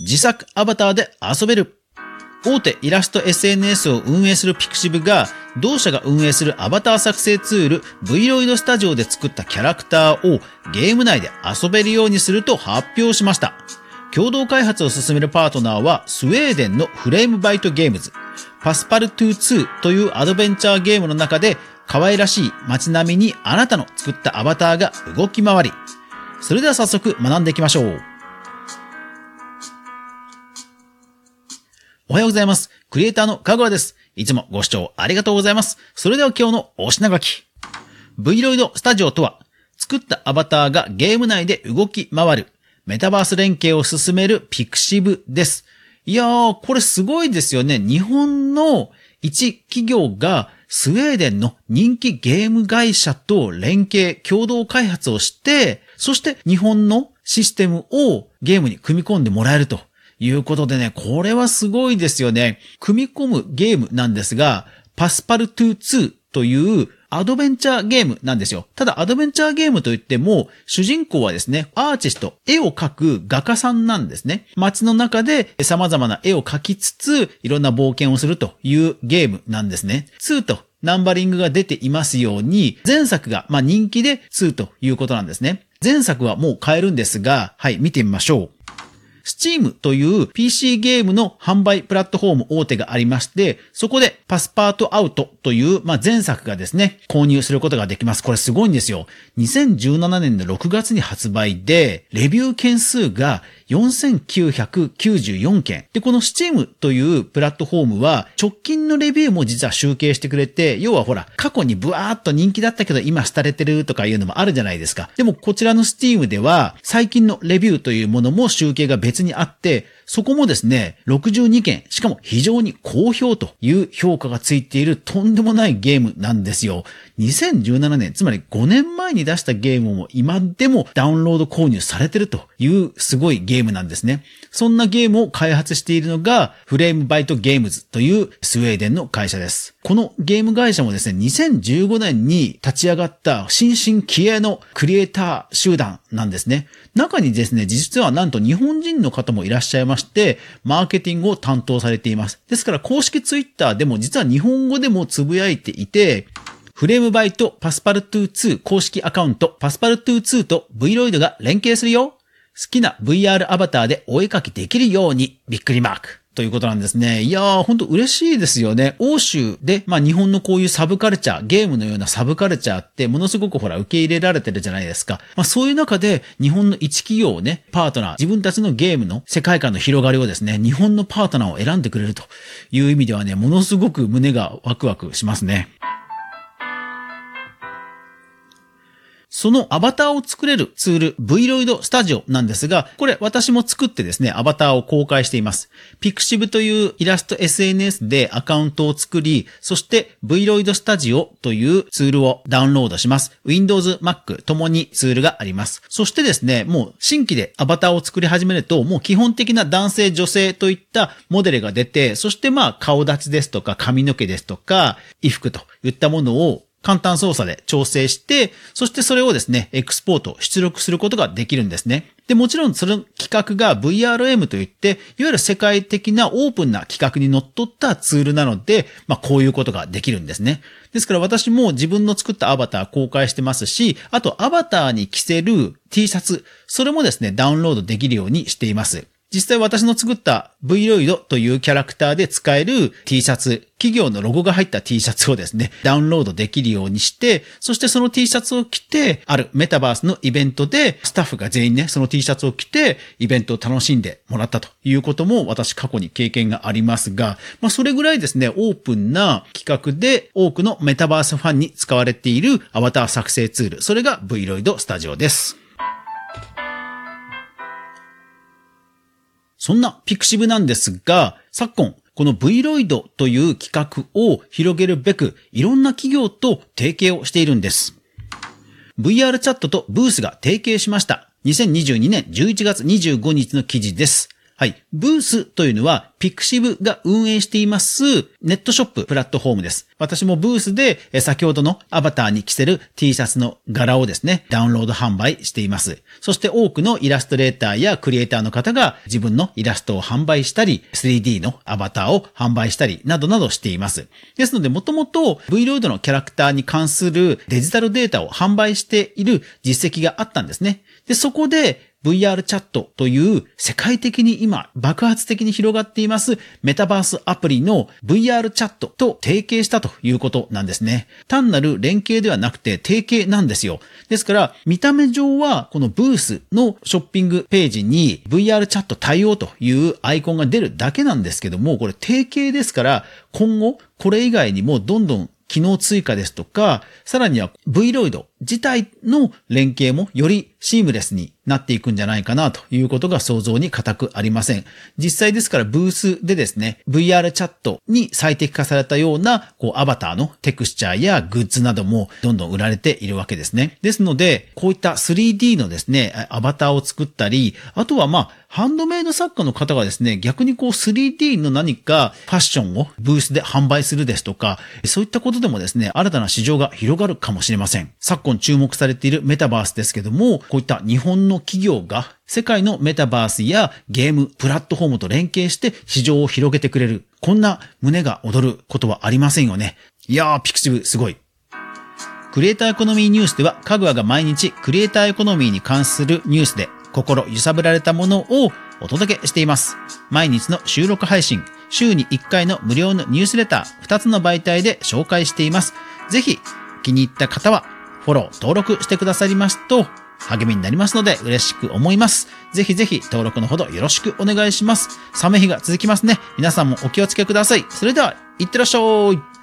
自作アバターで遊べる。大手イラスト SNS を運営するピクシブが、同社が運営するアバター作成ツール Vroid Studio で作ったキャラクターをゲーム内で遊べるようにすると発表しました。共同開発を進めるパートナーはスウェーデンのフレームバイトゲームズ。パスパルトゥ2というアドベンチャーゲームの中で可愛らしい街並みにあなたの作ったアバターが動き回り。それでは早速学んでいきましょう。おはようございます。クリエイターのかぐわです。いつもご視聴ありがとうございます。それでは今日のお品書き。Vroid Studio とは、作ったアバターがゲーム内で動き回る、メタバース連携を進めるピクシブです。いやー、これすごいですよね。日本の一企業がスウェーデンの人気ゲーム会社と連携、共同開発をして、そして日本のシステムをゲームに組み込んでもらえるということでね、これはすごいですよね。組み込むゲームなんですが、パスパルトゥ2というアドベンチャーゲームなんですよ。ただアドベンチャーゲームといっても、主人公はですね、アーティスト、絵を描く画家さんなんですね。街の中で様々な絵を描きつつ、いろんな冒険をするというゲームなんですね。2とナンバリングが出ていますように、前作がまあ人気で2ということなんですね。前作はもう買えるんですが、はい、見てみましょう。Steam という PC ゲームの販売プラットフォーム大手がありまして、そこでパスパートアウトという、まあ、前作がですね、購入することができます。これすごいんですよ。2017年の6月に発売で、レビュー件数が4994件。で、この Steam というプラットフォームは、直近のレビューも実は集計してくれて、要はほら、過去にブワーっと人気だったけど今廃れてるとかいうのもあるじゃないですか。でもこちらの Steam では、最近のレビューというものも集計が別にあって、そこもですね、62件、しかも非常に好評という評価がついているとんでもないゲームなんですよ。2017年、つまり5年前に出したゲームも今でもダウンロード購入されてるというすごいゲームなんですね。そんなゲームを開発しているのがフレームバイトゲームズというスウェーデンの会社です。このゲーム会社もですね、2015年に立ち上がった新進気鋭のクリエイター集団なんですね。中にですね、実はなんと日本人の方もいらっしゃいまして、マーケティングを担当されています。ですから公式ツイッターでも実は日本語でもつぶやいていて、フレームバイトパスパルトゥ2公式アカウントパスパルトゥ2と Vroid が連携するよ。好きな VR アバターでお絵かきできるようにびっくりマーク。ということなんですね。いやー、ほんと嬉しいですよね。欧州で、まあ日本のこういうサブカルチャー、ゲームのようなサブカルチャーってものすごくほら受け入れられてるじゃないですか。まあそういう中で日本の一企業をね、パートナー、自分たちのゲームの世界観の広がりをですね、日本のパートナーを選んでくれるという意味ではね、ものすごく胸がワクワクしますね。そのアバターを作れるツール Vroid Studio なんですが、これ私も作ってですね、アバターを公開しています。Pixiv というイラスト SNS でアカウントを作り、そして Vroid Studio というツールをダウンロードします。Windows、Mac ともにツールがあります。そしてですね、もう新規でアバターを作り始めると、もう基本的な男性、女性といったモデルが出て、そしてまあ顔立ちですとか髪の毛ですとか衣服といったものを簡単操作で調整して、そしてそれをですね、エクスポート、出力することができるんですね。で、もちろんその企画が VRM といって、いわゆる世界的なオープンな企画にのっったツールなので、まあこういうことができるんですね。ですから私も自分の作ったアバター公開してますし、あとアバターに着せる T シャツ、それもですね、ダウンロードできるようにしています。実際私の作った Vroid というキャラクターで使える T シャツ、企業のロゴが入った T シャツをですね、ダウンロードできるようにして、そしてその T シャツを着て、あるメタバースのイベントで、スタッフが全員ね、その T シャツを着て、イベントを楽しんでもらったということも私過去に経験がありますが、まあそれぐらいですね、オープンな企画で多くのメタバースファンに使われているアバター作成ツール、それが VRoid Studio です。そんな pixiv なんですが、昨今、この VRoid という企画を広げるべく、いろんな企業と提携をしているんです。VR チャットとブースが提携しました。2022年11月25日の記事です。はい。ブースというのは、 pixiv が運営していますネットショッププラットフォームです。私もブースで先ほどのアバターに着せる T シャツの柄をですね、ダウンロード販売しています。そして多くのイラストレーターやクリエイターの方が自分のイラストを販売したり、3D のアバターを販売したり、などなどしています。ですので、もともと V ロイドのキャラクターに関するデジタルデータを販売している実績があったんですね。で、そこで VR チャットという世界的に今爆発的に広がっていますメタバースアプリの VR チャットと提携したということなんですね。単なる連携ではなくて提携なんですよ。ですから見た目上はこのブースのショッピングページに VR チャット対応というアイコンが出るだけなんですけども、これ提携ですから今後これ以外にもどんどん機能追加ですとか、さらには V ロイド自体の連携もよりシームレスになっていくんじゃないかなということが想像に固くありません。実際ですからブースでですね、VR チャットに最適化されたようなこうアバターのテクスチャーやグッズなどもどんどん売られているわけですね。ですので、こういった 3D のですね、アバターを作ったり、あとはまあ、ハンドメイド作家の方がですね、逆にこう 3D の何かファッションをブースで販売するですとか、そういったことでもですね、新たな市場が広がるかもしれません。昨今注目されているメタバースですけども、こういった日本の企業が世界のメタバースやゲーム、プラットフォームと連携して市場を広げてくれる。こんな胸が躍ることはありませんよね。いやー、 pixiv すごい。クリエイターエコノミーニュースでは、かぐわが毎日クリエイターエコノミーに関するニュースで心揺さぶられたものをお届けしています。毎日の収録配信、週に1回の無料のニュースレター、2つの媒体で紹介しています。ぜひ、気に入った方は、フォロー、登録してくださりますと、励みになりますので嬉しく思います。ぜひぜひ登録のほどよろしくお願いします。寒い日が続きますね。皆さんもお気をつけください。それでは、いってらっしゃい。